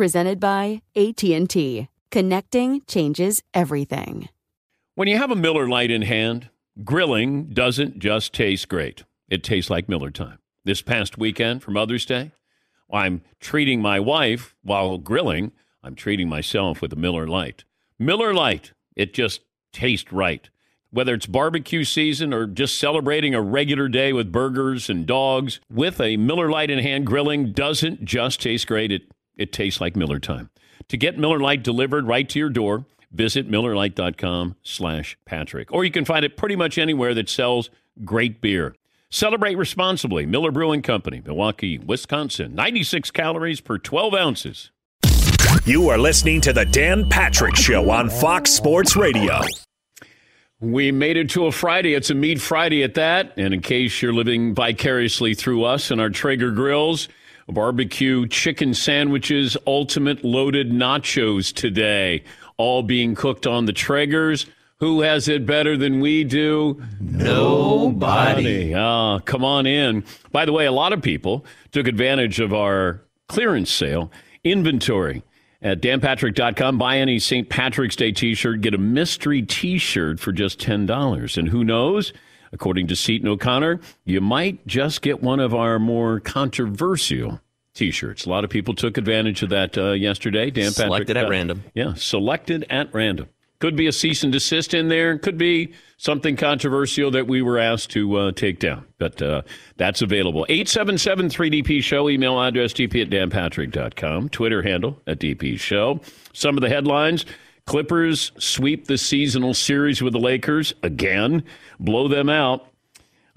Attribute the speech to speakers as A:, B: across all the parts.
A: presented by AT&T. Connecting changes everything.
B: When you have a Miller Lite in hand, grilling doesn't just taste great. It tastes like Miller time. This past weekend for Mother's Day, I'm treating my wife while grilling. I'm treating myself with a Miller Lite. Miller Lite, it just tastes right. Whether it's barbecue season or just celebrating a regular day with burgers and dogs, with a Miller Lite in hand, grilling doesn't just taste great. It it tastes like Miller time. To get Miller Lite delivered right to your door, visit MillerLite.com slash Patrick. Or you can find it pretty much anywhere that sells great beer. Celebrate responsibly. Miller Brewing Company, Milwaukee, Wisconsin. 96 calories per 12 ounces.
C: You are listening to the Dan Patrick Show on Fox Sports Radio.
B: We made it to a Friday. It's a Meat Friday at that. And in case you're living vicariously through us and our Traeger grills – barbecue chicken sandwiches, ultimate loaded nachos today, all being cooked on the Traegers. Who has it better than we do?
D: Nobody.
B: Ah, come on in. By the way, a lot of people took advantage of our clearance sale inventory at danpatrick.com. Buy any St. Patrick's Day t shirt, get a mystery t shirt for just $10. And who knows? According to Seton O'Connor, you might just get one of our more controversial T-shirts. A lot of people took advantage of that uh, yesterday. Dan
D: selected
B: Patrick,
D: at
B: uh,
D: random.
B: Yeah, selected at random. Could be a cease and desist in there. Could be something controversial that we were asked to uh, take down. But uh, that's available. 877-3DP Show. Email address dp at danpatrick.com. Twitter handle at DP Show. Some of the headlines. Clippers sweep the seasonal series with the Lakers again, blow them out.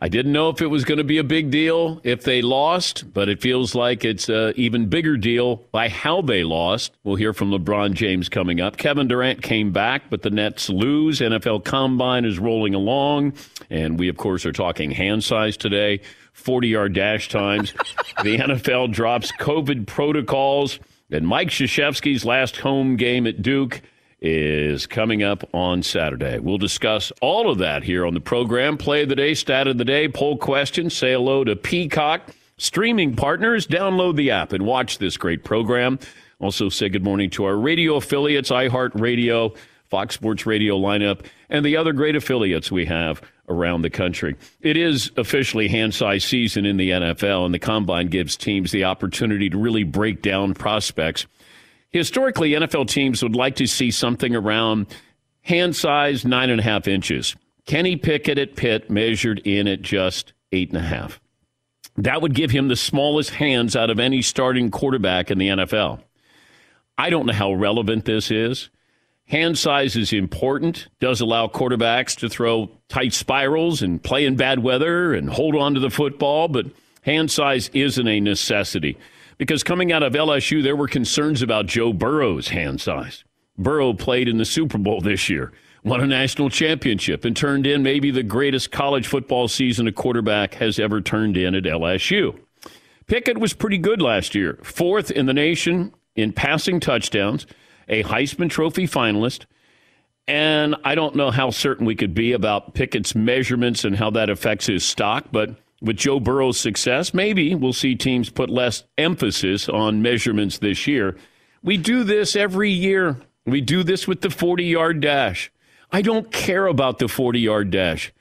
B: I didn't know if it was going to be a big deal if they lost, but it feels like it's an even bigger deal by how they lost. We'll hear from LeBron James coming up. Kevin Durant came back, but the Nets lose. NFL Combine is rolling along, and we, of course, are talking hand size today, 40 yard dash times. the NFL drops COVID protocols, and Mike Krzyzewski's last home game at Duke is coming up on Saturday. We'll discuss all of that here on the program. Play of the day, stat of the day, poll question, say hello to Peacock. Streaming partners, download the app and watch this great program. Also, say good morning to our radio affiliates, iHeartRadio, Fox Sports Radio lineup, and the other great affiliates we have around the country. It is officially hand size season in the NFL, and the combine gives teams the opportunity to really break down prospects Historically, NFL teams would like to see something around hand size nine and a half inches. Kenny Pickett at Pitt measured in at just eight and a half. That would give him the smallest hands out of any starting quarterback in the NFL. I don't know how relevant this is. Hand size is important, does allow quarterbacks to throw tight spirals and play in bad weather and hold on to the football, but hand size isn't a necessity because coming out of LSU, there were concerns about Joe Burrow's hand size. Burrow played in the Super Bowl this year, won a national championship, and turned in maybe the greatest college football season a quarterback has ever turned in at LSU. Pickett was pretty good last year, fourth in the nation in passing touchdowns, a Heisman Trophy finalist. And I don't know how certain we could be about Pickett's measurements and how that affects his stock, but with Joe Burrow's success, maybe we'll see teams put less emphasis on measurements this year. We do this every year. We do this with the 40 yard dash. I don't care about the 40 yard dash.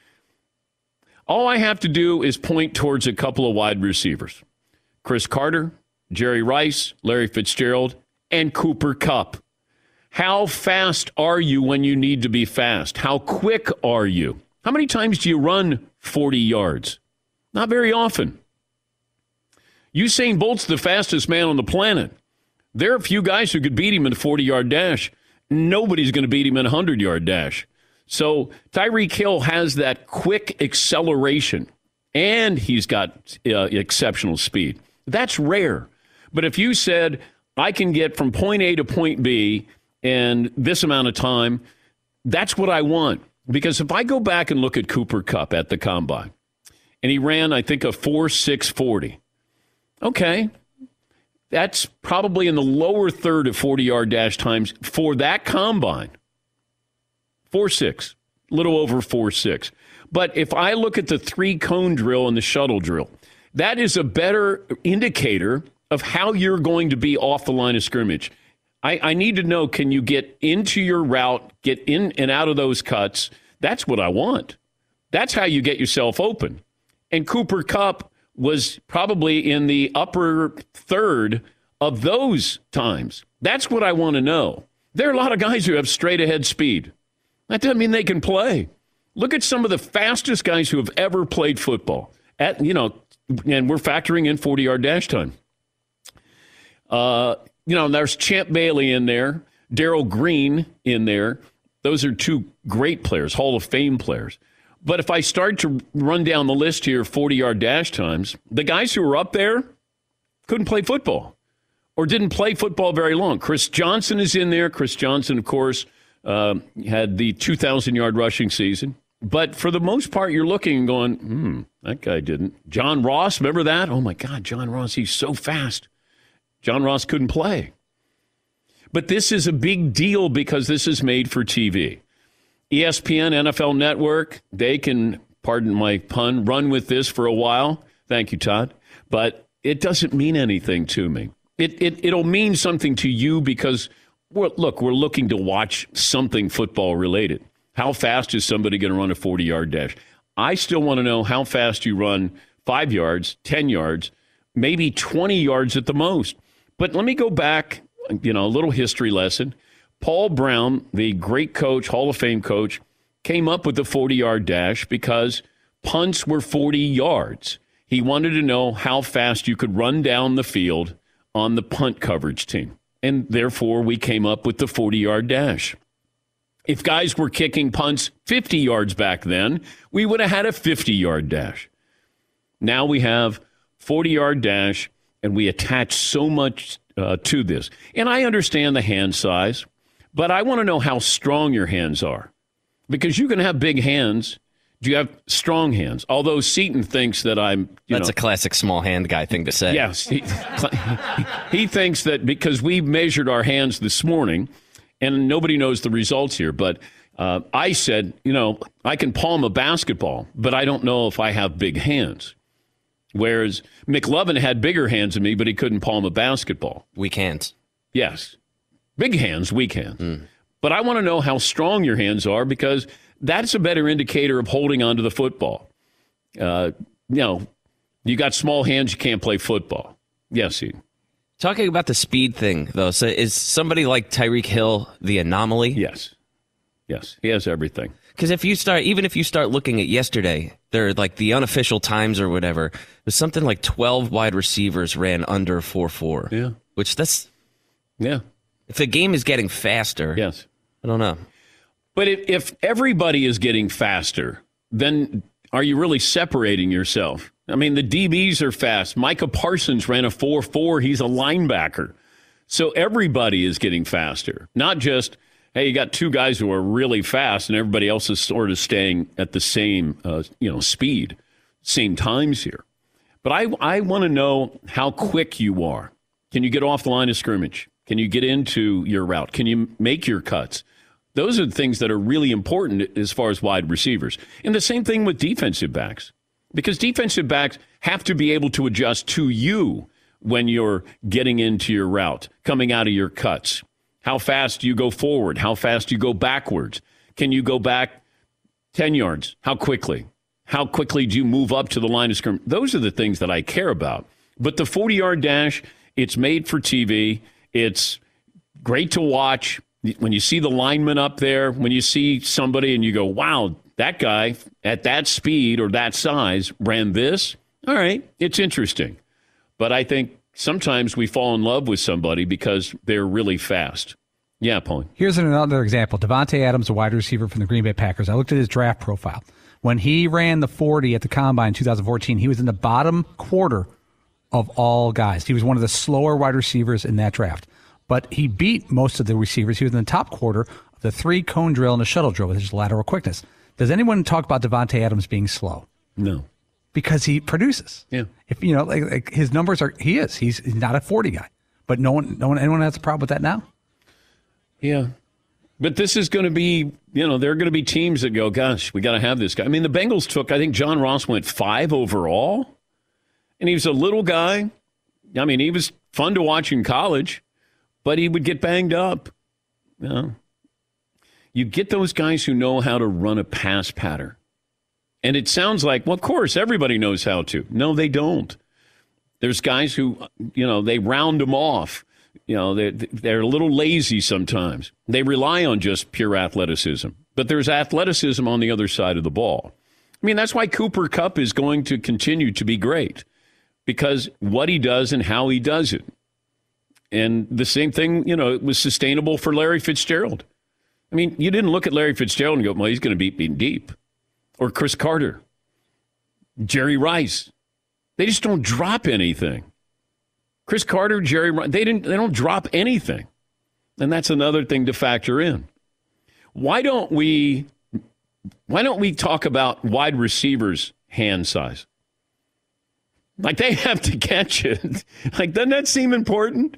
B: All I have to do is point towards a couple of wide receivers Cris Carter, Jerry Rice, Larry Fitzgerald, and Cooper Kupp. How fast are you when you need to be fast? How quick are you? How many times do you run 40 yards? Not very often. Usain Bolt's the fastest man on the planet. There are a few guys who could beat him in a 40 yard dash. Nobody's going to beat him in a 100 yard dash. So Tyreek Hill has that quick acceleration, and he's got uh, exceptional speed. That's rare. But if you said, I can get from point A to point B in this amount of time, that's what I want. Because if I go back and look at Cooper Kupp at the combine, and he ran, I think, a 4 6 40. Okay. That's probably in the lower third of 40 yard dash times for that combine. 4 6, little over 4 6. But if I look at the three cone drill and the shuttle drill, that is a better indicator of how you're going to be off the line of scrimmage. I, I, need to know can you get into your route, get in and out of those cuts? That's what I want. That's how you get yourself open. And Cooper Kupp was probably in the upper third of those times. That's what I want to know. There are a lot of guys who have straight ahead speed. That doesn't mean they can play. Look at some of the fastest guys who have ever played football. At you know, and we're factoring in 40 yard dash time. Uh, you know, there's Champ Bailey in there, Darrell Green in there. Those are two great players, Hall of Fame players. But if I start to run down the list here, 40 yard dash times, the guys who were up there couldn't play football or didn't play football very long. Chris Johnson is in there. Chris Johnson, of course, uh, had the 2,000 yard rushing season. But for the most part, you're looking and going, hmm, that guy didn't. John Ross, remember that? Oh my God, John Ross, he's so fast. John Ross couldn't play. But this is a big deal because this is made for TV. ESPN, NFL Network, they can, pardon my pun, run with this for a while. Thank you, Todd. But it doesn't mean anything to me. It, it, it'll mean something to you because, we're, look, we're looking to watch something football related. How fast is somebody going to run a 40 yard dash? I still want to know how fast you run five yards, 10 yards, maybe 20 yards at the most. But let me go back, you know, a little history lesson. Paul Brown, the great coach, Hall of Fame coach, came up with the 40 yard dash because punts were 40 yards. He wanted to know how fast you could run down the field on the punt coverage team. And therefore, we came up with the 40 yard dash. If guys were kicking punts 50 yards back then, we would have had a 50 yard dash. Now we have 40 yard dash, and we attach so much uh, to this. And I understand the hand size, but I want to know how strong your hands are because you can have big hands. Do you have strong hands? Although Seaton thinks that I'm.
E: That's
B: know,
E: a classic small hand guy thing to say.
B: Yes. He, he thinks that because we measured our hands this morning, and nobody knows the results here, but uh, I said, you know, I can palm a basketball, but I don't know if I have big hands. Whereas McLovin had bigger hands than me, but he couldn't palm a basketball.
E: We can't.
B: Yes. Big hands, weak hands. Mm. But I want to know how strong your hands are because that's a better indicator of holding onto the football. Uh, you know, you got small hands, you can't play football. Yes.
E: Talking about the speed thing, though, so is somebody like Tyreek Hill the anomaly?
B: Yes. Yes, he has everything.
E: Because if you start, even if you start looking at yesterday, they're like the unofficial times or whatever, there's something like 12 wide receivers ran under 4 4.
B: Yeah.
E: Which that's.
B: Yeah.
E: If the game is getting faster.
B: Yes.
E: I don't know.
B: But if, if everybody is getting faster, then are you really separating yourself? I mean, the DBs are fast. Micah Parsons ran a 4 4. He's a linebacker. So everybody is getting faster, not just, hey, you got two guys who are really fast and everybody else is sort of staying at the same, uh, you know, speed, same times here. But I, I want to know how quick you are. Can you get off the line of scrimmage? Can you get into your route? Can you make your cuts? Those are the things that are really important as far as wide receivers. And the same thing with defensive backs, because defensive backs have to be able to adjust to you when you're getting into your route, coming out of your cuts. How fast do you go forward? How fast do you go backwards? Can you go back 10 yards? How quickly? How quickly do you move up to the line of scrimmage? Those are the things that I care about. But the 40 yard dash, it's made for TV. It's great to watch. When you see the lineman up there, when you see somebody and you go, wow, that guy at that speed or that size ran this, all right, it's interesting. But I think sometimes we fall in love with somebody because they're really fast. Yeah, Paul.
F: Here's another example. Davante Adams, a wide receiver from the Green Bay Packers. I looked at his draft profile. When he ran the 40 at the combine in 2014, he was in the bottom quarter of all guys. He was one of the slower wide receivers in that draft. But he beat most of the receivers. He was in the top quarter of the three cone drill and the shuttle drill with his lateral quickness. Does anyone talk about Davante Adams being slow?
B: No.
F: Because he produces.
B: Yeah.
F: If you know, like, like his numbers are, he is. He's not a 40 guy. But no one, no one, anyone has a problem with that now?
B: Yeah. But this is going to be, you know, there are going to be teams that go, gosh, we got to have this guy. I mean, the Bengals took, I think John Ross went five overall, and he was a little guy. I mean, he was fun to watch in college, but he would get banged up. You know, you get those guys who know how to run a pass pattern. And it sounds like, well, of course, everybody knows how to. No, they don't. There's guys who, you know, they round them off. You know, they're, they're a little lazy sometimes. They rely on just pure athleticism. But there's athleticism on the other side of the ball. I mean, that's why Cooper Kupp is going to continue to be great because what he does and how he does it. And the same thing, you know, it was sustainable for Larry Fitzgerald. I mean, you didn't look at Larry Fitzgerald and go, well, he's going to beat me deep. Or Cris Carter, Jerry Rice. They just don't drop anything. Cris Carter, Jerry Rice, they, didn't, they don't drop anything. And that's another thing to factor in. Why don't we why don't we talk about wide receivers' hand size? Like they have to catch it. Like, doesn't that seem important?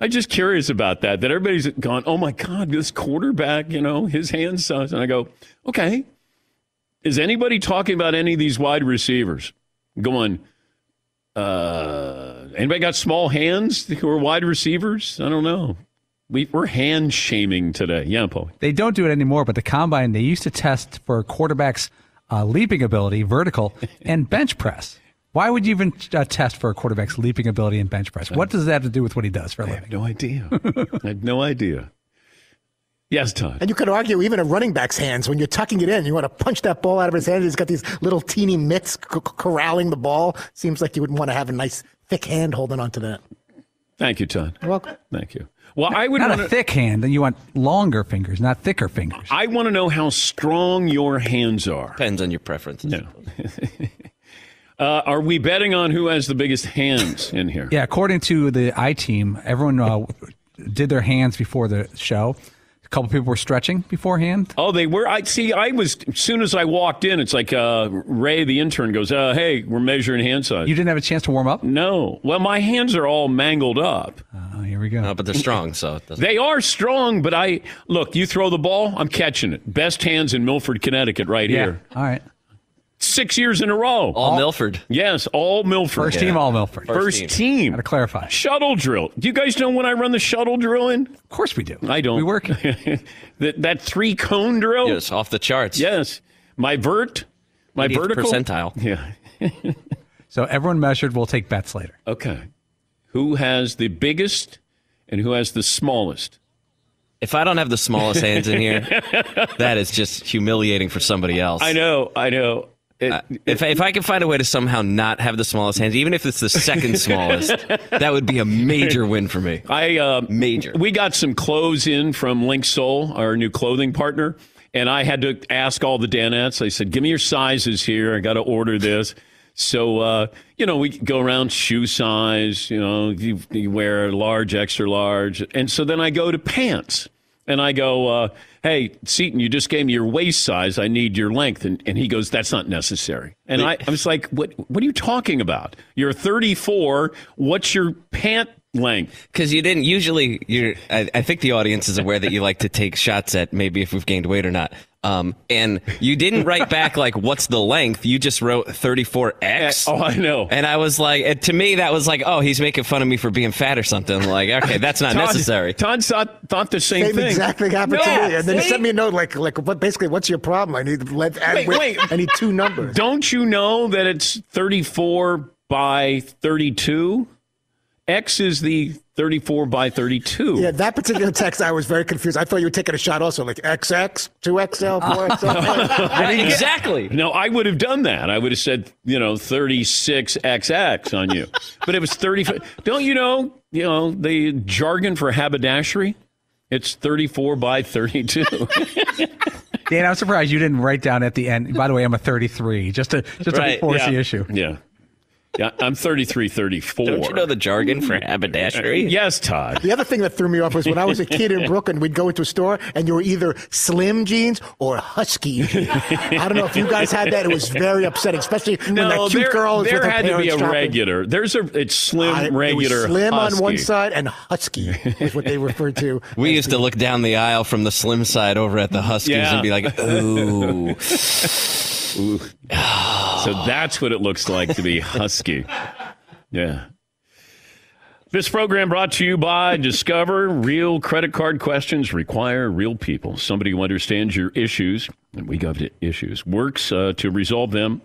B: I'm just curious about that. That everybody's gone, oh my God, this quarterback, you know, his hand size. And I go, okay. Is anybody talking about any of these wide receivers going, uh, anybody got small hands who are wide receivers? I don't know. We, we're hand shaming today. Yeah, Paul.
F: They don't do it anymore, but the combine, they used to test for quarterbacks' uh, leaping ability, vertical, and bench press. Why would you even uh, test for a quarterback's leaping ability and bench press? What does that have to do with what he does for a
B: I
F: living?
B: have no idea. I have no idea. Yes, Todd.
G: And you could argue even a running back's hands when you're tucking it in, you want to punch that ball out of his hand. He's got these little teeny mitts c- corralling the ball. Seems like you would want to have a nice thick hand holding onto that.
B: Thank you, Todd.
G: You're welcome.
B: Thank you. Well, I would
F: Not
B: wanna,
F: a thick hand, then you want longer fingers, not thicker fingers.
B: I want to know how strong your hands are.
E: Depends on your preferences.
B: No. uh, are we betting on who has the biggest hands in here?
F: Yeah, according to the I team, everyone uh, did their hands before the show. A couple people were stretching beforehand.
B: Oh, they were. I see. I was as soon as I walked in. It's like uh, Ray, the intern, goes, uh, "Hey, we're measuring hand size."
F: You didn't have a chance to warm up.
B: no. Well, my hands are all mangled up.
F: Oh, here we go.
E: Uh, but they're strong, so it.
B: They are strong, but I look. You throw the ball, I'm catching it. Best hands in Milford, Connecticut, right
F: yeah.
B: here.
F: All right.
B: Six years in a row.
E: All Milford.
B: Yes, all Milford.
F: First team, all Milford.
B: First,
E: team.
B: team.
F: Got to clarify.
B: Shuttle drill. Do you guys know when I run the shuttle drill in?
F: Of course we do.
B: I don't.
F: We work.
B: that that three cone drill.
E: Yes, off the charts.
B: Yes. My vert. My
E: 80th
B: vertical
E: percentile.
B: Yeah.
F: So everyone measured. We'll take bets later.
B: Okay. Who has the biggest and who has the smallest?
E: If I don't have the smallest hands in here, that is just humiliating for somebody else.
B: I know. I know. It,
E: If, if I can find a way to somehow not have the smallest hands, even if it's the second smallest, that would be a major win for me.
B: I uh,
E: Major.
B: We got some clothes in from LinkSoul, our new clothing partner, and I had to ask all the Danettes. I said, "Give me your sizes here. I got to order this." So uh, you know, we go around shoe size. You know, you, you wear large, extra large, and so then I go to pants, and I go, uh, "Hey, Seaton, you just gave me your waist size. I need your length," and, and he goes, "That's not necessary." And I, I was like, "What? What are you talking about? You're 34. What's your pant length?
E: Because you didn't usually. You're. I, I think the audience is aware that you like to take shots at maybe if we've gained weight or not. Um, and you didn't write back like what's the length. You just wrote 34x.
B: Oh, I know.
E: And I was like, and to me that was like, oh, he's making fun of me for being fat or something. Like, okay, that's not
B: Todd-
E: necessary.
B: Todd thought, thought the same,
G: Same
B: thing.
G: exact thing happened
B: Yeah,
G: to me. And then he sent me a note like, like, what? Basically, what's your problem? I need let add
B: Wait,
G: weight.
B: wait.
G: I need two numbers.
B: Don't you know that it's 34 by 32? X is the 34 by 32.
G: Yeah, that particular text, I was very confused. I thought you were taking a shot also, like XX, 2XL, 4XL.
E: exactly.
B: No, I would have done that. I would have said, you know, 36XX on you. but it was 35. Don't you know, you know, the jargon for haberdashery? It's 34 by 32.
F: Dan, I'm surprised you didn't write down at the end. By the way, I'm a 33, just to just
E: Right,
F: to force
B: yeah.
F: the issue.
B: yeah. Yeah, I'm 33, 34.
E: Don't you know the jargon for haberdashery?
B: Uh, yes, Todd.
G: The other thing that threw me off was when I was a kid in Brooklyn, we'd go into a store and you were either slim jeans or husky. I don't know if you guys had that. It was very upsetting, especially when
B: No,
G: that cute
B: there,
G: girl is
B: there
G: with her
B: had to be a
G: shopping.
B: regular. There's a it's slim
G: I- it was
B: regular.
G: slim on one side and husky is what they referred to.
E: We
G: as
E: used to look down the aisle from the slim side over at the Huskies
B: Yeah.
E: and be like, ooh.
B: So that's what it looks like to be husky. Yeah. This program brought to you by Discover. Real credit card questions require real people. Somebody who understands your issues, and we got issues, works uh, to resolve them.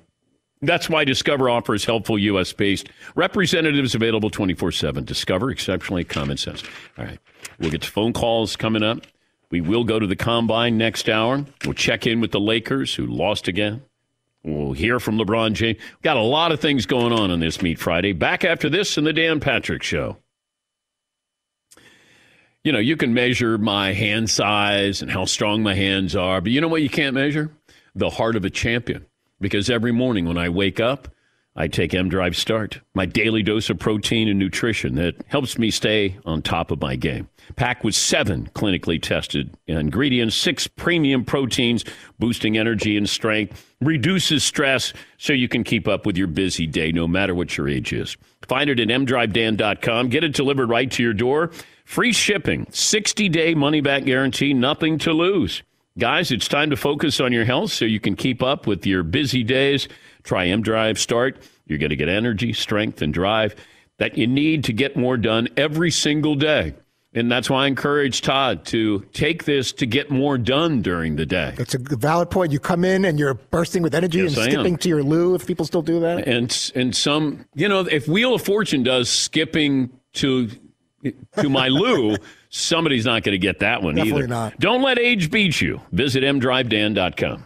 B: That's why Discover offers helpful U.S. based representatives available 24 7. Discover, exceptionally common sense. All right. We'll get to phone calls coming up. We will go to the combine next hour. We'll check in with the Lakers, who lost again. We'll hear from LeBron James. Got a lot of things going on on this Meat Friday. Back after this in the Dan Patrick Show. You know, you can measure my hand size and how strong my hands are, but you know what you can't measure? The heart of a champion. Because every morning when I wake up, I take M Drive Start, my daily dose of protein and nutrition that helps me stay on top of my game. Packed with seven clinically tested ingredients, six premium proteins, boosting energy and strength, reduces stress so you can keep up with your busy day no matter what your age is. Find it at mdrivedan.com. Get it delivered right to your door. Free shipping, 60 day money back guarantee, nothing to lose. Guys, it's time to focus on your health so you can keep up with your busy days. Try M Drive Start. You're going to get energy, strength, and drive that you need to get more done every single day. And that's why I encourage Todd to take this to get more done during the day.
G: It's a valid point. You come in and you're bursting with energy
B: Yes,
G: and
B: I am.
G: skipping to your loo if people still do that.
B: And and some, you know, if Wheel of Fortune does skipping to to my loo, somebody's not going to get that one
G: Definitely
B: either.
G: not.
B: Don't let age beat you. Visit mdrivedan.com.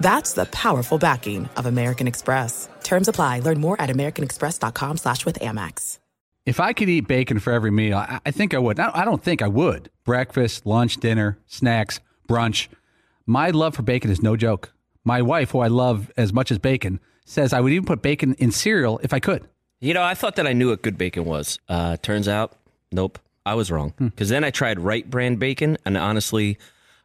H: That's the powerful backing of American Express. Terms apply. Learn more at americanexpress.com slash with Amex.
F: If I could eat bacon for every meal, I, I think I would. I I don't think I would. Breakfast, lunch, dinner, snacks, brunch. My love for bacon is no joke. My wife, who I love as much as bacon, says I would even put bacon in cereal if I could.
E: You know, I thought that I knew what good bacon was. Uh, turns out, nope, I was wrong. Because then I tried Wright brand bacon, and honestly,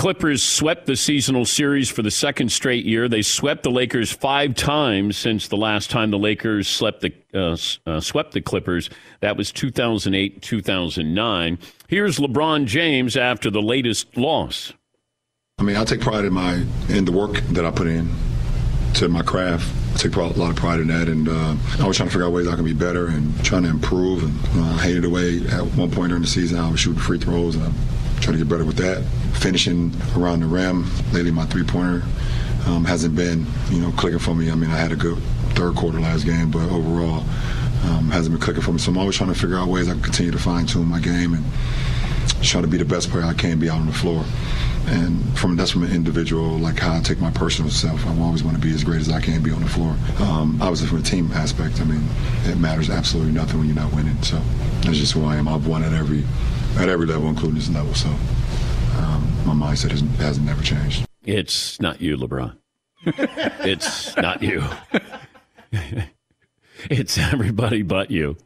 B: Clippers swept the seasonal series for the second straight year. They swept the Lakers five times since the last time the Lakers slept the, uh, uh, swept the Clippers. That was 2008 2009. Here's LeBron James after the latest loss.
I: I mean, I take pride in my in the work that I put in to my craft. I take a lot of pride in that, and uh, I was trying to figure out ways I can be better and trying to improve. And you know, I hated the way at one point during the season I was shooting free throws, and I'm trying to get better with that. Finishing around the rim, lately my three pointer um, hasn't been you know clicking for me. I mean, I had a good third quarter last game, but overall um, hasn't been clicking for me. So I'm always trying to figure out ways I can continue to fine tune my game and try to be the best player I can be out on the floor. And from that's from an individual, like how I take my personal self. I always want to be as great as I can be on the floor. Um, obviously, from a team aspect, I mean, it matters absolutely nothing when you're not winning. So that's just who I am. I've won at every at every level, including this level. So um, my mindset has, hasn't never changed.
B: It's not you, LeBron. it's not you. it's everybody but you.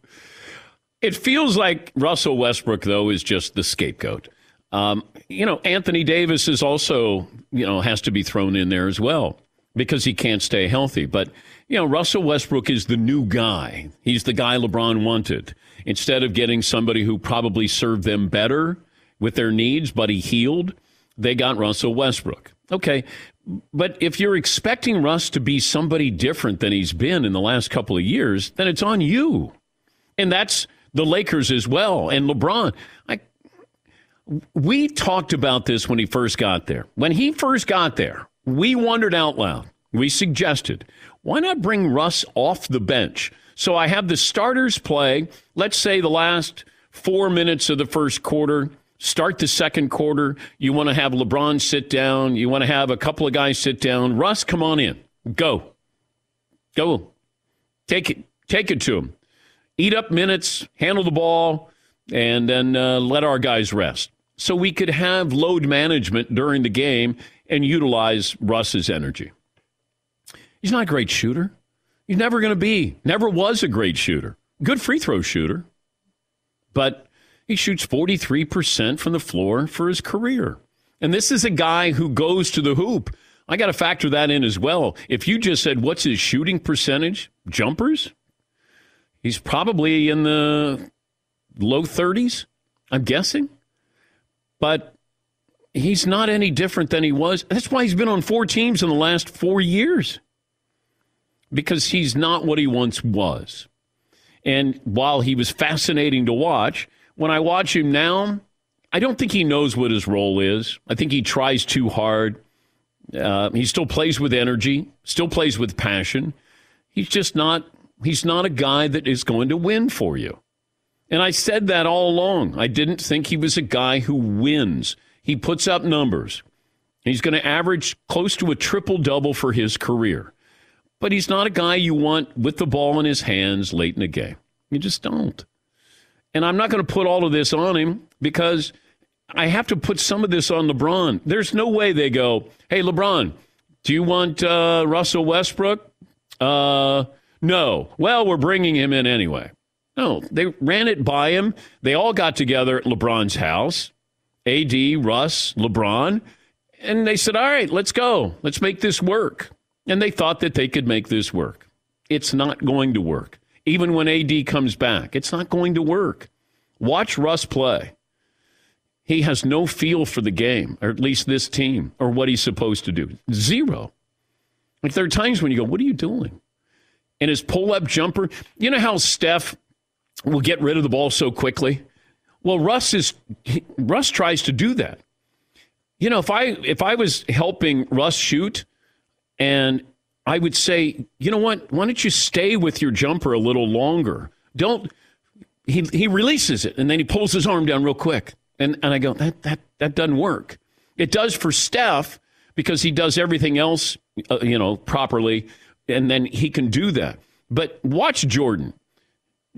B: It feels like Russell Westbrook, though, is just the scapegoat. Um, you know, Anthony Davis is also, you know, has to be thrown in there as well because he can't stay healthy. But, you know, Russell Westbrook is the new guy. He's the guy LeBron wanted. Instead of getting somebody who probably served them better with their needs, but he healed, they got Russell Westbrook. Okay. But if you're expecting Russ to be somebody different than he's been in the last couple of years, then it's on you. And that's the Lakers as well. And LeBron, I, we talked about this when he first got there. When he first got there, we wondered out loud. We suggested, why not bring Russ off the bench? So I have the starters play, let's say the last four minutes of the first quarter, start the second quarter. You want to have LeBron sit down. You want to have a couple of guys sit down. Russ, come on in. Go. Go. Take it. Take it to him. Eat up minutes, handle the ball, and then uh, let our guys rest. So we could have load management during the game and utilize Russ's energy. He's not a great shooter. He's never going to be. Never was a great shooter. Good free throw shooter. But he shoots 43% from the floor for his career. And this is a guy who goes to the hoop. I got to factor that in as well. If you just said, what's his shooting percentage? Jumpers? He's probably in the low 30s, I'm guessing. But he's not any different than he was. That's why he's been on four teams in the last four years because he's not what he once was. And while he was fascinating to watch, when I watch him now, I don't think he knows what his role is. I think he tries too hard. Uh, he still plays with energy, still plays with passion. He's just not. He's not a guy that is going to win for you. And I said that all along. I didn't think he was a guy who wins. He puts up numbers. He's going to average close to a triple double for his career but he's not a guy you want with the ball in his hands late in the game. You just don't. And I'm not going to put all of this on him because I have to put some of this on LeBron. There's no way they go, hey, LeBron, Do you want uh, Russell Westbrook? Uh, no. Well, we're bringing him in anyway. No, they ran it by him. They all got together at LeBron's house AD, Russ, LeBron, and they said, all right, let's go. Let's make this work. And they thought that they could make this work. It's not going to work. Even when AD comes back, it's not going to work. Watch Russ play. He has no feel for the game, or at least this team, or what he's supposed to do. Zero. Like there are times when you go, what are you doing? And his pull up jumper, you know how Steph will get rid of the ball so quickly? Well, Russ is Russ tries to do that. You know, if I if I was helping Russ shoot and I would say, you know what? Why don't you stay with your jumper a little longer? Don't he he releases it and then he pulls his arm down real quick. And and I go, that that that doesn't work. It does for Steph because he does everything else, uh, you know, properly and then he can do that. But watch Jordan.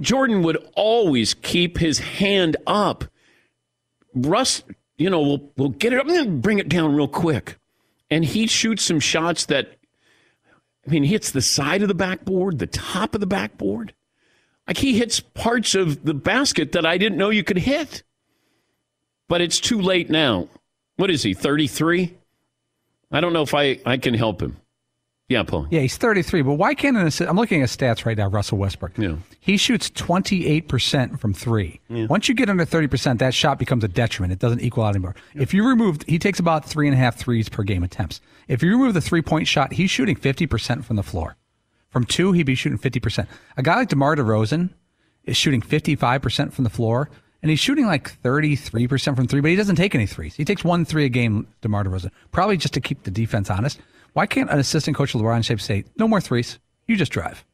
B: Jordan would always keep his hand up. Russ, you know, will will get it up and then bring it down real quick. And he shoots some shots that I mean, hits the side of the backboard, the top of the backboard. Like he hits parts of the basket that I didn't know you could hit. But it's too late now. What is he, 33? I don't know if I, I can help him. Yeah, Paul.
F: Yeah, he's 33, but why can't an assist? I'm looking at stats right now, Russell Westbrook.
B: Yeah.
F: He shoots 28% from three.
B: Yeah.
F: Once you get under 30%, that shot becomes a detriment. It doesn't equal out anymore. If you remove, he takes about three and a half threes per game attempts. If you remove the three point shot, he's shooting 50% from the floor. From two, he'd be shooting 50%. A guy like DeMar DeRozan is shooting 55% from the floor, and he's shooting like 33% from three, but he doesn't take any threes. He takes one three a game, DeMar DeRozan, probably just to keep the defense honest. Why can't an assistant coach of LeBron James say, no more threes? You just drive.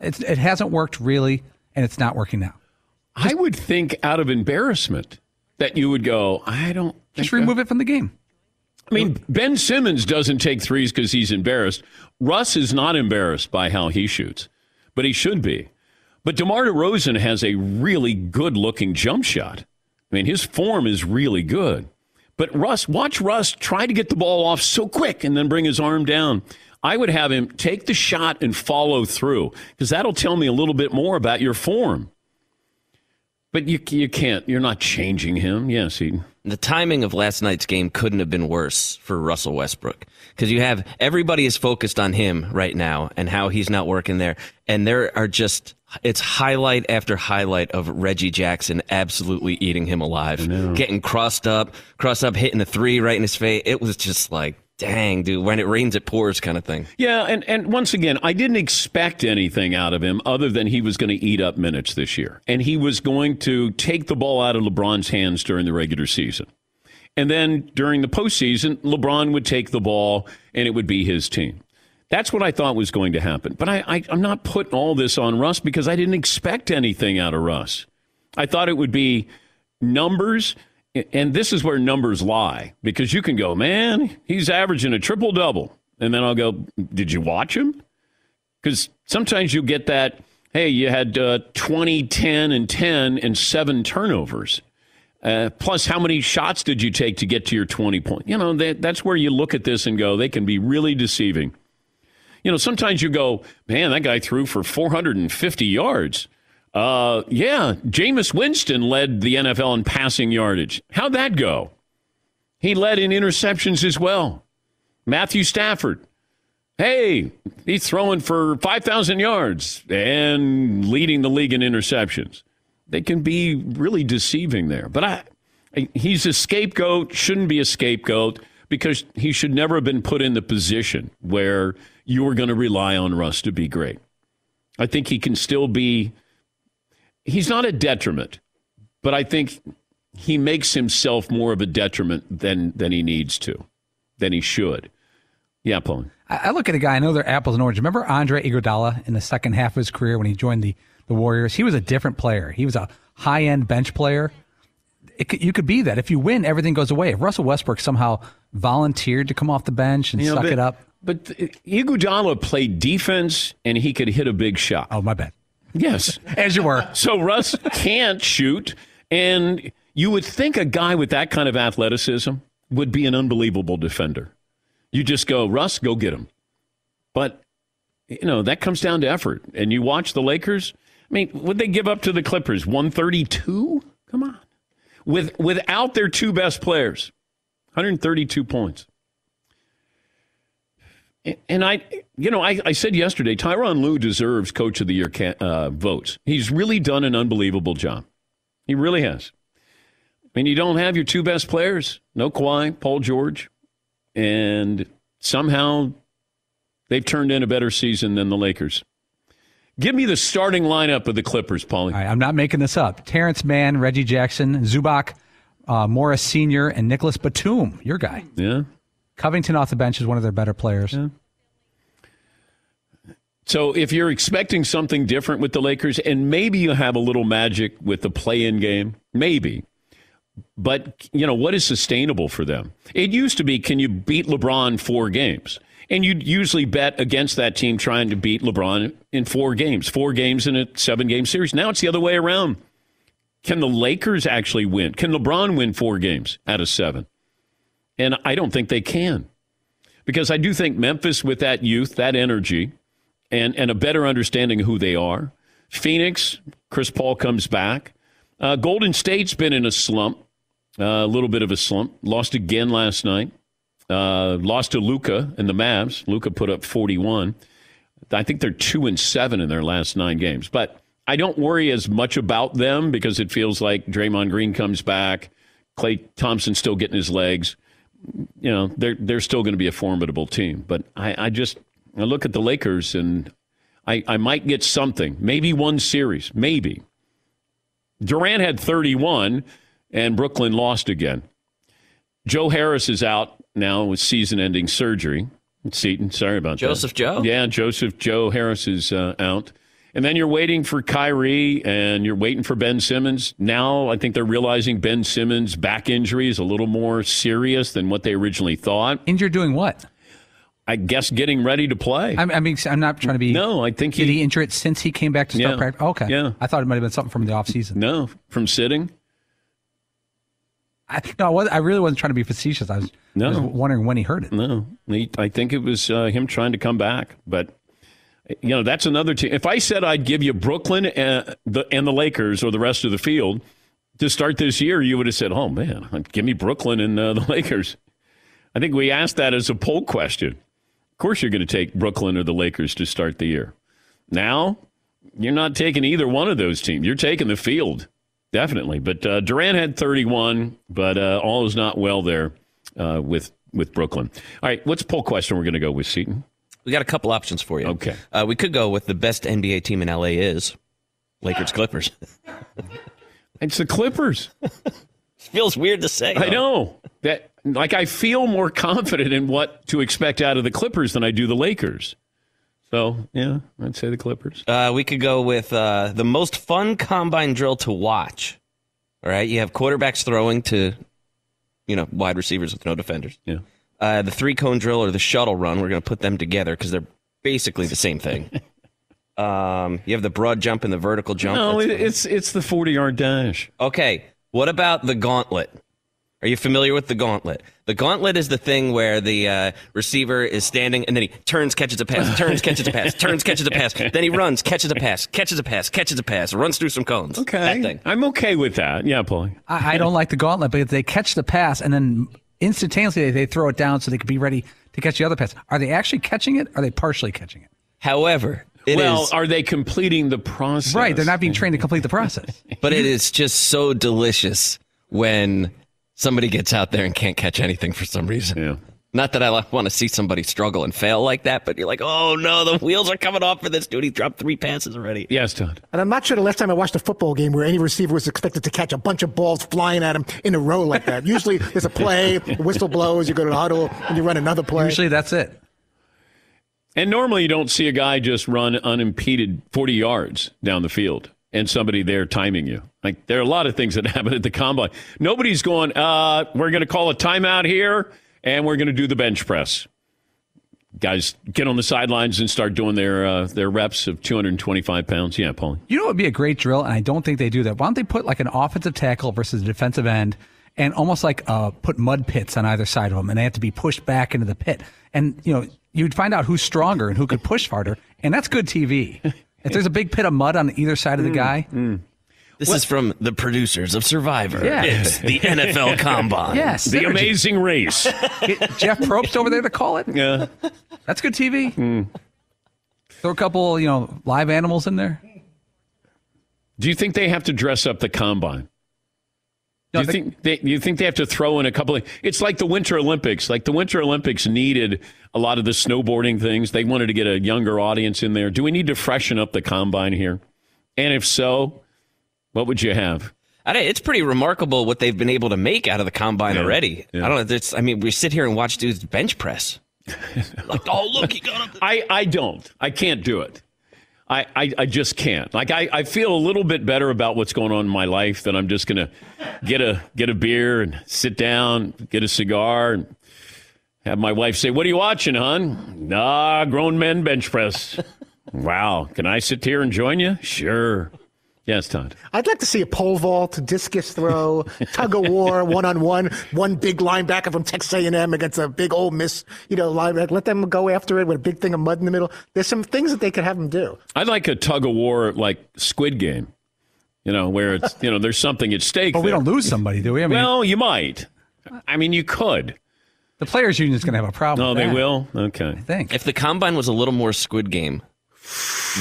F: It's, it hasn't worked really, and it's not working now.
B: I would think out of embarrassment that you would go, I don't.
F: Just remove it from the game.
B: I mean, Ben Simmons doesn't take threes because he's embarrassed. Russ is not embarrassed by how he shoots, but he should be. But DeMar DeRozan has a really good looking jump shot. I mean, his form is really good. But Russ, watch Russ try to get the ball off so quick and then bring his arm down. I would have him take the shot and follow through because that'll tell me a little bit more about your form. But you you can't. You're not changing him. Yes, Eden.
E: The timing of last night's game couldn't have been worse for Russell Westbrook because you have everybody is focused on him right now and how he's not working there, and there are just it's highlight after highlight of Reggie Jackson absolutely eating him alive, getting crossed up, crossed up, hitting a three right in his face. It was just like dang, dude, when it rains, it pours kind of thing.
B: Yeah, and, and once again, I didn't expect anything out of him other than he was going to eat up minutes this year. And he was going to take the ball out of LeBron's hands during the regular season. And then during the postseason, LeBron would take the ball and it would be his team. That's what I thought was going to happen. But I, I, I'm not putting all this on Russ because I didn't expect anything out of Russ. I thought it would be numbers and this is where numbers lie because you can go, man, he's averaging a triple double. And then I'll go, did you watch him? Because sometimes you get that, hey, you had uh, 20, 10, and 10 and seven turnovers. Uh, plus, how many shots did you take to get to your 20 point? You know, that, that's where you look at this and go, they can be really deceiving. You know, sometimes you go, man, that guy threw for 450 yards. Uh, yeah, Jameis Winston led the NFL in passing yardage. How'd that go? He led in interceptions as well. Matthew Stafford. Hey, he's throwing for 5,000 yards and leading the league in interceptions. They can be really deceiving there. But I, he's a scapegoat, shouldn't be a scapegoat because he should never have been put in the position where you were going to rely on Russ to be great. I think he can still be he's not a detriment, but I think he makes himself more of a detriment than than he needs to, than he should. Yeah, Paul.
F: I look at a guy. I know they're apples and oranges. Remember Andre Iguodala in the second half of his career when he joined the the Warriors? He was a different player. He was a high end bench player. It, you could be that if you win, everything goes away. If Russell Westbrook somehow volunteered to come off the bench and you know, suck
B: but,
F: it up,
B: but Iguodala played defense and he could hit a big shot.
F: Oh, my bad.
B: Yes.
F: As you were.
B: So Russ can't shoot. And you would think a guy with that kind of athleticism would be an unbelievable defender. You just go, Russ, go get him. But, you know, that comes down to effort. And you watch the Lakers. I mean, would they give up to the Clippers? 132? Come on. With, without their two best players, 132 points. And I, you know, I, I said yesterday, Tyronn Lue deserves Coach of the Year uh, votes. He's really done an unbelievable job. He really has. I mean, you don't have your two best players, no Kawhi, Paul George, and somehow they've turned in a better season than the Lakers. Give me the starting lineup of the Clippers, Paulie.
F: Right, I'm not making this up. Terrence Mann, Reggie Jackson, Zubac, uh, Morris Sr., and Nicolas Batum, your guy.
B: Yeah.
F: Covington off the bench is one of their better players.
B: Yeah. So if you're expecting something different with the Lakers, and maybe you have a little magic with the play-in game, maybe. But you know what is sustainable for them? It used to be, can you beat LeBron four games? And you'd usually bet against that team trying to beat LeBron in four games, four games in a seven-game series. Now it's the other way around. Can the Lakers actually win? Can LeBron win four games out of seven? And I don't think they can. Because I do think Memphis, with that youth, that energy, and, and a better understanding of who they are. Phoenix, Chris Paul comes back. Uh, Golden State's been in a slump, uh, a little bit of a slump. Lost again last night. Uh, lost to Luka and the Mavs. Luka put up 41. I think they're two and seven in their last nine games. But I don't worry as much about them because it feels like Draymond Green comes back. Klay Thompson's still getting his legs. You know, they're they're still going to be a formidable team. But I, I just I look at the Lakers and I, I might get something. Maybe one series. Maybe. Durant had 31 and Brooklyn lost again. Joe Harris is out now with season ending surgery. Seton, sorry about
E: Joseph
B: that.
E: Joe?
B: Yeah, Joseph Joe Harris is uh, out. And then you're waiting for Kyrie and you're waiting for Ben Simmons. Now I think they're realizing Ben Simmons' back injury is a little more serious than what they originally thought.
F: Injured doing what?
B: I guess getting ready to play.
F: I'm, I mean, I'm not trying to be.
B: No, I think
F: did
B: he,
F: he injure it since he came back to start
B: Yeah.
F: practice? Okay,
B: Yeah.
F: I thought it might have been something from the off season.
B: No, from sitting.
F: I, no, I, was, I really wasn't trying to be facetious. I was,
B: No.
F: I was wondering when he heard it.
B: No, he, I think it was uh, him trying to come back. But you know, that's another team. If I said I'd give you Brooklyn and the, and the Lakers or the rest of the field to start this year, you would have said, "Oh man, give me Brooklyn and uh, the Lakers." I think we asked that as a poll question. Of course, you're going to take Brooklyn or the Lakers to start the year. Now, you're not taking either one of those teams. You're taking the field, definitely. But uh, Durant had 31, but uh, all is not well there uh, with with Brooklyn. All right, what's poll question we're going to go with, Seton?
E: We got a couple options for you.
B: Okay.
E: Uh, we could go with the best NBA team in LA is Lakers Clippers.
B: It's the Clippers.
E: Feels weird to say.
B: I know that. Like I feel more confident in what to expect out of the Clippers than I do the Lakers. So yeah, I'd say the Clippers.
E: Uh, we could go with uh, the most fun combine drill to watch. All right, you have quarterbacks throwing to, you know, wide receivers with no defenders.
B: Yeah.
E: Uh, the three cone drill or the shuttle run, we're going to put them together because they're basically the same thing. um, you have the broad jump and the vertical jump.
B: No,
E: That's-
B: it's it's the forty yard dash.
E: Okay, what about the gauntlet? Are you familiar with the gauntlet? The gauntlet is the thing where the uh, receiver is standing and then he turns, catches a pass, turns, catches a pass, turns, catches a pass. Then he runs, catches a pass, catches a pass, catches a pass, runs through some cones.
B: Okay,
E: That thing.
B: I'm okay with that. Yeah, Paulie.
F: I, I don't like the gauntlet because they catch the pass and then instantaneously they, they throw it down so they can be ready to catch the other pass. Are they actually catching it? Or are they partially catching it?
E: However, it is,
B: well, are they completing the process?
F: Right, they're not being trained to complete the process.
E: but it is just so delicious when somebody gets out there and can't catch anything for some reason.
B: Yeah.
E: Not that I want to see somebody struggle and fail like that, but you're like, oh no, the wheels are coming off for this dude. He dropped three passes already.
B: Yes, Todd.
G: And I'm not sure the last time I watched a football game where any receiver was expected to catch a bunch of balls flying at him in a row like that. Usually there's a play, a whistle blows, you go to the huddle, and you run another play.
F: Usually that's it.
B: And normally you don't see a guy just run unimpeded 40 yards down the field and somebody there timing you. Like there are a lot of things that happen at the combine. Nobody's going, uh, we're going to call a timeout here and we're going to do the bench press. Guys get on the sidelines and start doing their uh, their reps of 225 pounds. Yeah, Paulie.
F: You know what would be a great drill, and I don't think they do that. Why don't they put like an offensive tackle versus a defensive end, and almost like uh, put mud pits on either side of them, and they have to be pushed back into the pit. And you know, you'd find out who's stronger and who could push harder, and that's good TV. If there's a big pit of mud on either side of the mm, guy, mm.
E: This is from the producers of Survivor.
F: Yeah.
E: It's the NFL Combine.
F: yes,
B: The
F: synergy.
B: Amazing Race.
F: Get Jeff Probst over there to call it.
B: Yeah.
F: That's good TV. Hmm. Throw a couple, you know, live animals in there.
B: Do you think they have to dress up the combine? Do you
F: they-
B: think they, you think they have to throw in a couple of? It's like the Winter Olympics. Like the Winter Olympics needed a lot of the snowboarding things. They wanted to get a younger audience in there. Do we need to freshen up the combine here? And if so, what would you have?
E: I don't- it's pretty remarkable what they've been able to make out of the combine
B: Yeah.
E: already.
B: Yeah.
E: I don't know. It's, I mean, we sit here and watch dudes bench press. like, oh look, he got up.
B: I, I don't. I can't do it. I, I, I just can't. Like I, I feel a little bit better about what's going on in my life that I'm just gonna get a get a beer and sit down, get a cigar, and have my wife say, "What are you watching, hon?" Nah, grown men bench press. wow, can I sit here and join you? Sure. Yes, Todd.
G: I'd like to see a pole vault, discus throw, tug of war, one on one, one big linebacker from Texas A&M against a big Ole Miss, you know, linebacker. Let them go after it with a big thing of mud in the middle. There's some things that they could have them do.
B: I'd like a tug of war like Squid Game. You know, where it's you know there's something at stake.
F: But we don't lose somebody, do we? I mean,
B: Well, you might. I mean, you could.
F: the players' union is going to have a problem.
B: No,
F: with
B: they
F: that,
B: will. Okay.
F: I think.
E: If the combine was a little more Squid Game,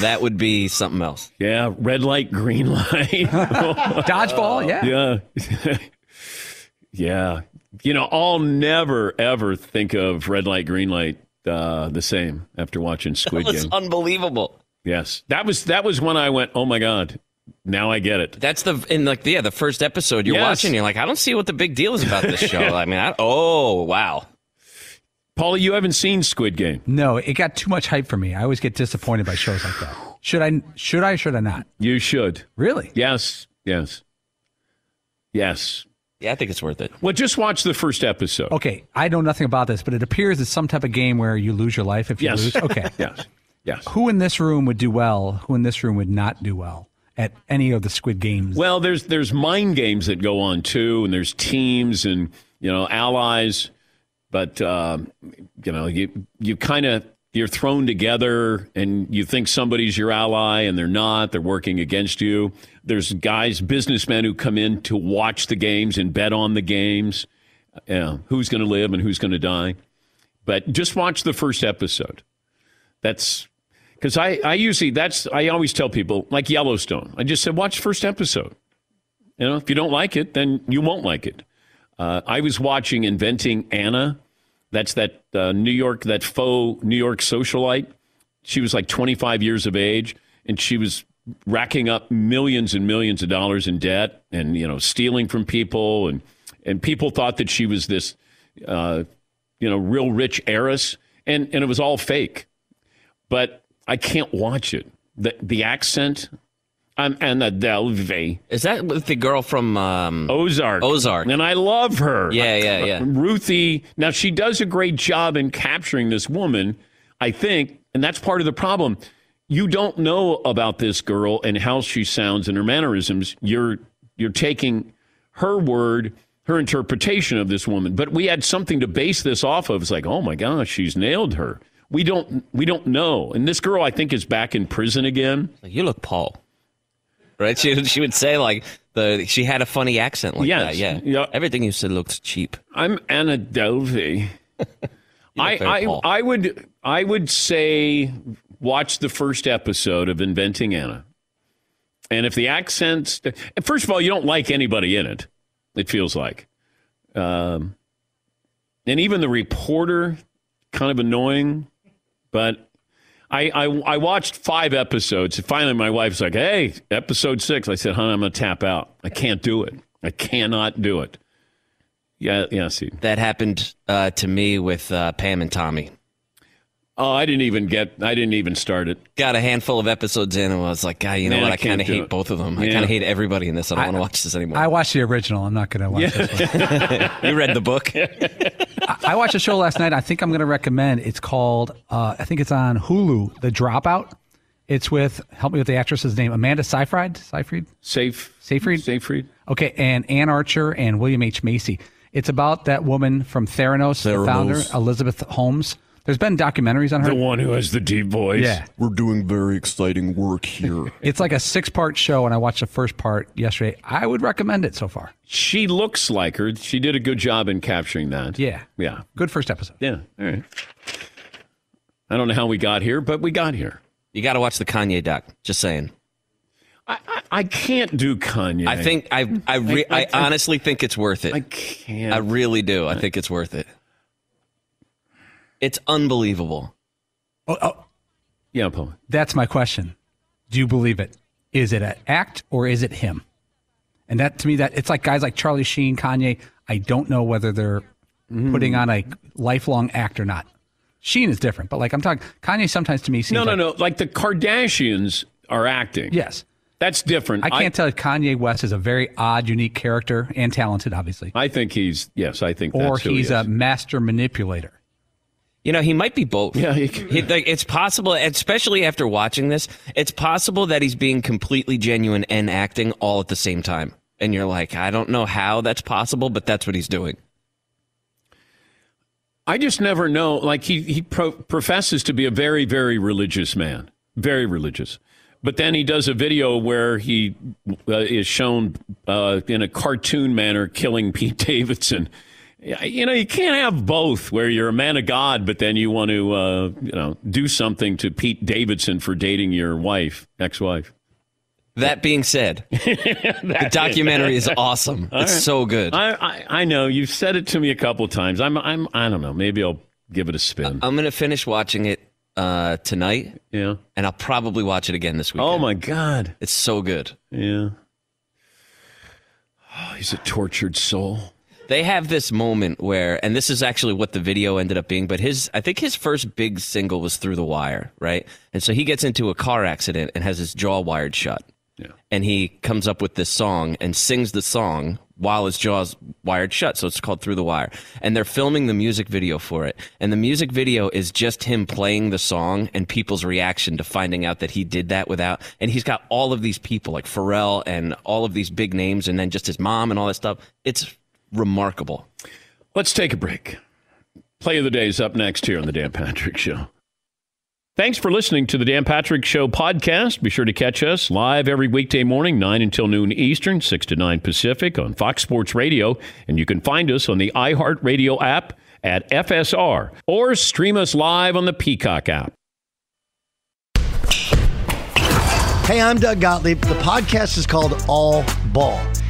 E: that would be something else.
B: Yeah, red light, green light.
F: Dodgeball, yeah.
B: yeah. yeah. You know, I'll never, ever think of red light, green light uh, the same after watching Squid
E: That was
B: Game.
E: unbelievable.
B: yes. That was that was when I went, oh my God, now I get it.
E: That's the in like yeah the first episode you're
B: Yes.
E: watching. You're like, I don't see what the big deal is about this show. I mean, I, oh wow.
B: Paulie, you haven't seen Squid Game.
F: No, it got too much hype for me. I always get disappointed by shows like that. Should I? Should I? Should I not?
B: You should.
F: Really?
B: Yes. Yes. Yes.
E: Yeah, I think it's worth it.
B: Well, just watch the first episode.
F: Okay, I know nothing about this, but it appears it's some type of game where you lose your life if you
B: Yes.
F: lose. Okay.
B: Yes. Yes.
F: Who in this room would do well? Who in this room would not do well at any of the Squid Games?
B: Well, there's there's mind games that go on too, and there's teams and you know allies, but um, you know you you kind of you're thrown together, and you think somebody's your ally, and they're not. They're working against you. There's guys, businessmen who come in to watch the games and bet on the games. Yeah, who's going to live and who's going to die? But just watch the first episode. That's because I, I usually that's I always tell people like Yellowstone. I just said watch first episode. You know, if you don't like it, then you won't like it. Uh, I was watching Inventing Anna. That's that uh, New York, that faux New York socialite. She was like 25 years of age, and she was racking up millions and millions of dollars in debt, and you know, stealing from people, and and people thought that she was this, uh, you know, real rich heiress, and and it was all fake but I can't watch it. The the accent. I'm Anna Delvey.
E: Is that with the girl from um,
B: Ozark?
E: Ozark.
B: And I love her.
E: Yeah, yeah, yeah.
B: Ruthie. Now she does a great job in capturing this woman, I think, and that's part of the problem. You don't know about this girl and how she sounds and her mannerisms. You're you're taking her word, her interpretation of this woman. But we had something to base this off of. It's like, oh my gosh, she's nailed her. We don't we don't know. And this girl, I think, is back in prison again.
E: You look Paul, right? She she would say like the she had a funny accent like
B: Yes.
E: that. Yeah.
B: Yeah.
E: Everything you said looked cheap.
B: I'm Anna Delvey. I, I,
E: Paul.
B: I would I would say watch the first episode of Inventing Anna. And if the accents, first of all, you don't like anybody in it. It feels like, um, and even the reporter, kind of annoying. But I, I I watched five episodes. Finally, my wife's like, "Hey, episode six. I said, "Honey, I'm gonna tap out. I can't do it. I cannot do it." Yeah, yeah. See,
E: That happened uh, to me with uh, Pam and Tommy.
B: Oh, I didn't even get. I didn't even start it.
E: Got a handful of episodes in and I was like, God, you know
B: Man,
E: what?
B: I
E: I, kind of hate
B: it.
E: both of them. I kind of hate everybody in this. I don't want to watch this anymore.
F: I watched the original. I'm not going to watch this one.
E: you read the book?
F: I, I watched a show last night. I think I'm going to recommend. It's called. Uh, I think it's on Hulu. The Dropout. It's with help me with the actress's name, Amanda Seyfried. Seyfried.
B: Safe.
F: Seyfried.
B: Seyfried.
F: Okay, and Anne Archer and William H Macy. It's about that woman from Theranos, the founder, Elizabeth Holmes. There's been documentaries on her.
B: The one who has the deep voice.
F: Yeah.
J: We're doing very exciting work here.
F: It's like a six part show, and I watched the first part yesterday. I would recommend it so far.
B: She looks like her. She did a good job in capturing that.
F: Yeah.
B: Yeah.
F: Good first episode.
B: Yeah. All right. I don't know how we got here, but we got here.
E: You got to watch the Kanye doc. Just saying.
B: I, I can't do Kanye.
E: I think I I, re,
B: I-
E: I,
B: I-
E: honestly think it's worth it.
B: I can't.
E: I really do. I think it's worth it. It's unbelievable.
F: Oh, oh,
B: Yeah, Paul.
F: that's my question. Do you believe it? Is it an act or is it him? And that to me, that it's like guys like Charlie Sheen, Kanye. I don't know whether they're
B: Mm-hmm.
F: putting on a lifelong act or not. Sheen is different, but like I'm talking, Kanye sometimes to me seems
B: No, no,
F: like,
B: no. Like the Kardashians are acting.
F: Yes.
B: That's different.
F: I can't tell if Kanye West is a very odd, unique character and talented, obviously,
B: I think he's, yes, I think
F: or
B: that's who he
F: he's
B: is.
F: a master manipulator.
E: You know, he might be both.
B: Yeah, he
E: He- like, it's possible, especially after watching this, it's possible that he's being completely genuine and acting all at the same time. And you're like, I don't know how that's possible, but that's what he's doing.
B: I just never know. Like he he pro- professes to be a very very religious man, very religious, but then he does a video where he uh, is shown uh, in a cartoon manner killing Pete Davidson. You know, you can't have both. Where you're a man of God, but then you want to, uh, you know, do something to Pete Davidson for dating your wife, ex-wife.
E: That being said, the documentary is awesome.
B: All
E: it's
B: right.
E: so good.
B: I, I I know you've said it to me a couple times. I'm I'm I don't know. Maybe I'll give it a spin.
E: I'm going to finish watching it uh, tonight.
B: Yeah.
E: And I'll probably watch it again this week.
B: Oh my God.
E: It's so good.
B: Yeah. Oh, he's a tortured soul.
E: They have this moment where, and this is actually what the video ended up being, but his, I think his first big single was Through the Wire, right? And so he gets into a car accident and has his jaw wired shut.
B: Yeah.
E: And he comes up with this song and sings the song while his jaw's wired shut. So it's called Through the Wire. And they're filming the music video for it. And the music video is just him playing the song and people's reaction to finding out that he did that without. And he's got all of these people like Pharrell and all of these big names and then just his mom and all that stuff. It's remarkable.
B: Let's take a break. Play of the day is up next here on the Dan Patrick Show. Thanks for listening to the Dan Patrick Show podcast. Be sure to catch us live every weekday morning, 9 until noon Eastern, 6 to 9 Pacific on Fox Sports Radio. And you can find us on the iHeartRadio app at FSR or stream us live on the Peacock app.
K: Hey, I'm Doug Gottlieb. The podcast is called All Ball.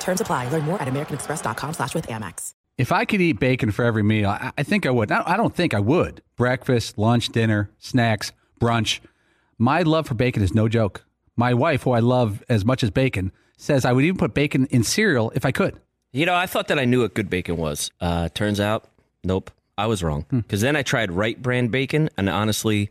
H: Terms apply. Learn more at americanexpress.com slash with Amex.
F: If I could eat bacon for every meal, I, I think I would. I I don't think I would. Breakfast, lunch, dinner, snacks, brunch. My love for bacon is no joke. My wife, who I love as much as bacon, says I would even put bacon in cereal if I could.
E: You know, I thought that I knew what good bacon was. Uh, turns out, nope, I was wrong. Because then I tried Wright brand bacon, and honestly,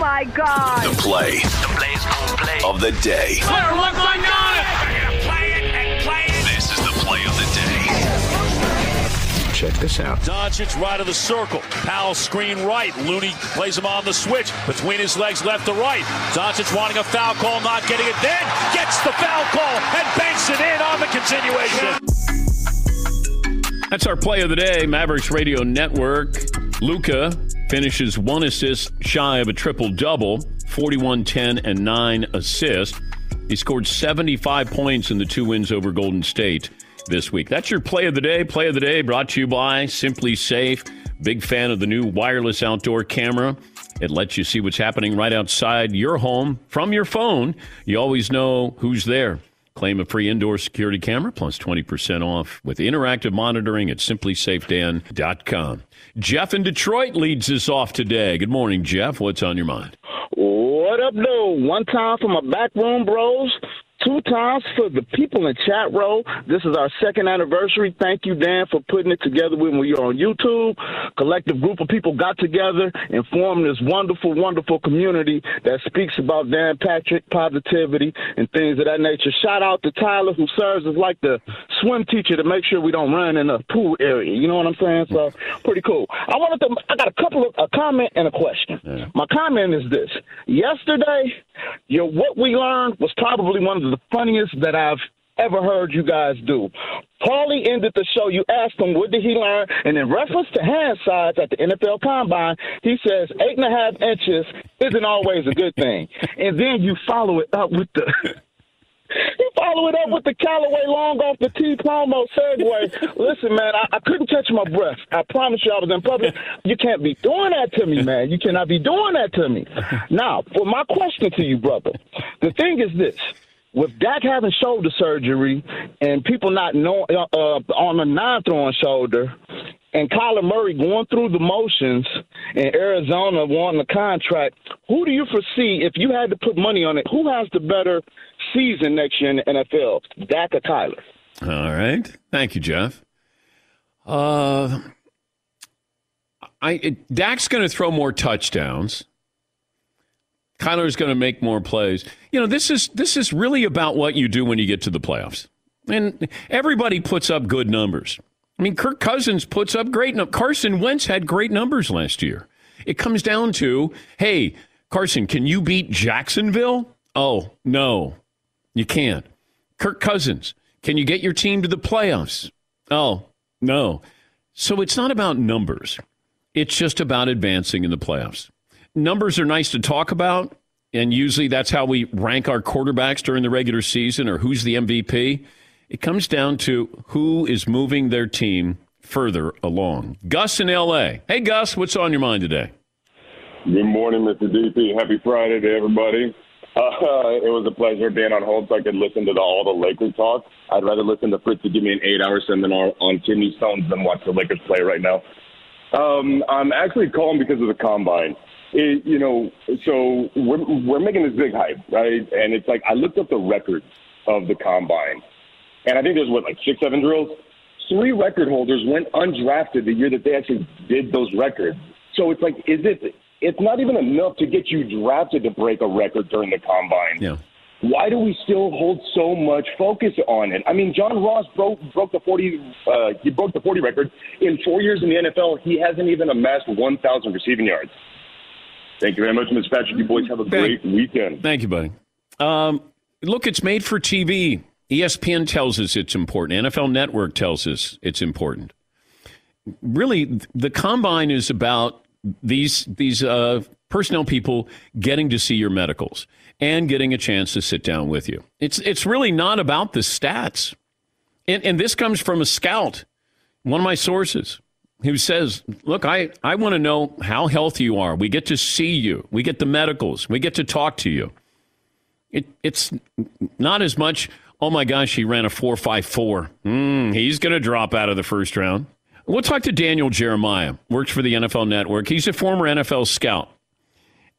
L: My God.
M: The play, the play's play of the day.
N: Clear, look like on it.
M: Play it and play it. This is the play of the day.
B: Check this out.
O: Doncic right of the circle. Powell screen right. Looney plays him on the switch between his legs left to right. Doncic wanting a foul call, not getting it. Then gets the foul call and banks it in on the continuation.
B: That's our play of the day, Mavericks Radio Network. Luka finishes one assist shy of a triple double, 41 10 and 9 assists. He scored 75 points in the two wins over Golden State this week. That's your play of the day. Play of the day brought to you by SimpliSafe. Big fan of the new wireless outdoor camera. It lets you see what's happening right outside your home from your phone. You always know who's there. Claim a free indoor security camera plus 20% off with interactive monitoring at simplisafedan.com. Jeff in Detroit leads us off today. Good morning, Jeff. What's on your mind?
P: What up, though? One time for my backroom bros. Two times for the people in chat row. This is our second anniversary. Thank you, Dan, for putting it together when we were on YouTube. Collective group of people got together and formed this wonderful, wonderful community that speaks about Dan Patrick positivity and things of that nature. Shout out to Tyler, who serves as like the swim teacher to make sure we don't run in the pool area. You know what I'm saying? So pretty cool. I wanted to. I got a couple of a comment and a question.
B: Yeah.
P: My comment is this: Yesterday, your what we learned was probably one of the funniest that I've ever heard you guys do. Paulie ended the show. You asked him what did he learn, and in reference to hand size at the NFL Combine, he says eight and a half inches isn't always a good thing. And then you follow it up with the. You follow it up with the Callaway long off the T promo segue. Listen, man, I, I couldn't catch my breath. I promise you, I was in public. You can't be doing that to me, man. You cannot be doing that to me. Now, for my question to you, brother, the thing is this: with Dak having shoulder surgery and people not know uh, uh, on a non-throwing shoulder, and Kyler Murray going through the motions, and Arizona wanting a contract, who do you foresee if you had to put money on it? Who has the better season next year in the NFL, Dak or Kyler?
B: All right. Thank you, Jeff. Uh, I it, Dak's going to throw more touchdowns. Kyler's going to make more plays. You know, this is this is really about what you do when you get to the playoffs. And everybody puts up good numbers. I mean, Kirk Cousins puts up great numbers. Carson Wentz had great numbers last year. It comes down to, hey, Carson, can you beat Jacksonville? Oh, no, you can't. Kirk Cousins, can you get your team to the playoffs? Oh, no. So it's not about numbers. It's just about advancing in the playoffs. Numbers are nice to talk about, and usually that's how we rank our quarterbacks during the regular season or who's the MVP. It comes down to who is moving their team further along. Gus in LA. Hey, Gus, what's on your mind today?
Q: Good morning, Mr. DP. Happy Friday to everybody. Uh, it was a pleasure being on hold so I could listen to the, all the Laker talk. I'd rather listen to Fritz to give me an eight-hour seminar on kidney stones than watch the Lakers play right now. Um, I'm actually calling because of the combine. It, you know, so we're we're making this big hype, right? And it's like I looked up the records of the combine, and I think there's what like six, seven drills. Three record holders went undrafted the year that they actually did those records. So it's like, is it? It's not even enough to get you drafted to break a record during the combine.
B: Yeah.
Q: Why do we still hold so much focus on it? I mean, John Ross broke broke the forty. Uh, he broke the forty record in four years in the NFL. He hasn't even amassed one thousand receiving yards. Thank you very much, Mr. Patrick. You boys have a great weekend.
B: Thank you, buddy. Um, look, it's made for TV. ESPN tells us it's important. NFL Network tells us it's important. Really, the combine is about these these uh, personnel people getting to see your medicals and getting a chance to sit down with you. It's it's really not about the stats. And, and this comes from a scout, one of my sources, who says, Look, I, I want to know how healthy you are. We get to see you, we get the medicals, we get to talk to you. It, it's not as much, oh my gosh, he ran a 4.54. Mm, he's going to drop out of the first round. We'll talk to Daniel Jeremiah, works for the NFL Network. He's a former NFL scout.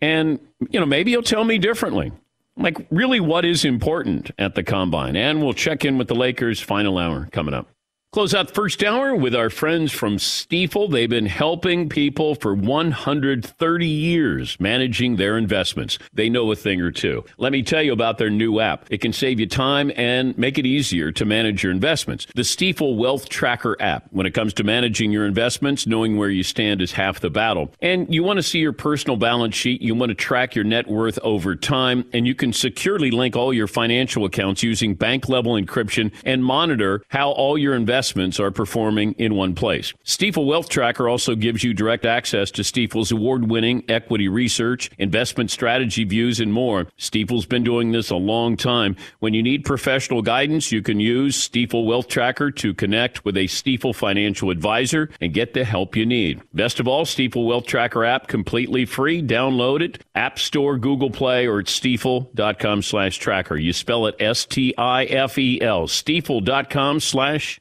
B: And, you know, maybe he'll tell me differently. Like, really, what is important at the combine? And we'll check in with the Lakers' final hour coming up. Close out the first hour with our friends from Stifel. They've been helping people for 130 years managing their investments. They know a thing or two. Let me tell you about their new app. It can save you time and make it easier to manage your investments. The Stifel Wealth Tracker app. When it comes to managing your investments, knowing where you stand is half the battle. And you want to see your personal balance sheet. You want to track your net worth over time. And you can securely link all your financial accounts using bank level encryption and monitor how all your investments investments are performing in one place. Stifel Wealth Tracker also gives you direct access to Stifel's award winning equity research, investment strategy views, and more. Stifel's been doing this a long time. When you need professional guidance, you can use Stifel Wealth Tracker to connect with a Stifel financial advisor and get the help you need. Best of all, Stifel Wealth Tracker app completely free. Download it. App Store, Google Play, or at stifel.com slash tracker. You spell it S-T-I-F-E-L. Stifel.com slash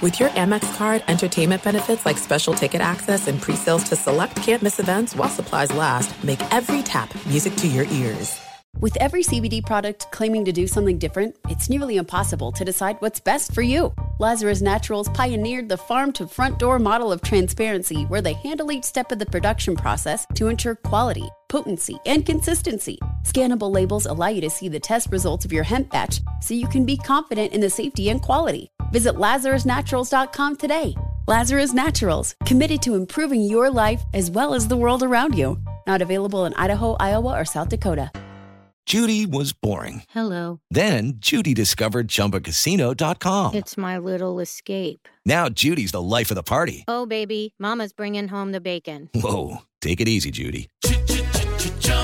H: With your Amex card, entertainment benefits like special ticket access and pre-sales to select campus events while supplies last, make every tap music to your ears.
A: With every CBD product claiming to do something different, it's nearly impossible to decide what's best for you. Lazarus Naturals pioneered the farm to front door model of transparency where they handle each step of the production process to ensure quality, potency, and consistency. Scannable labels allow you to see the test results of your hemp batch so you can be confident in the safety and quality. Visit LazarusNaturals.com today. Lazarus Naturals, committed to improving your life as well as the world around you. Not available in Idaho, Iowa, or South Dakota.
N: Judy was boring.
R: Hello.
N: Then Judy discovered ChumbaCasino.com.
R: It's my little escape.
N: Now Judy's the life of the party.
R: Oh, baby, Mama's bringing home the bacon.
N: Whoa, take it easy, Judy.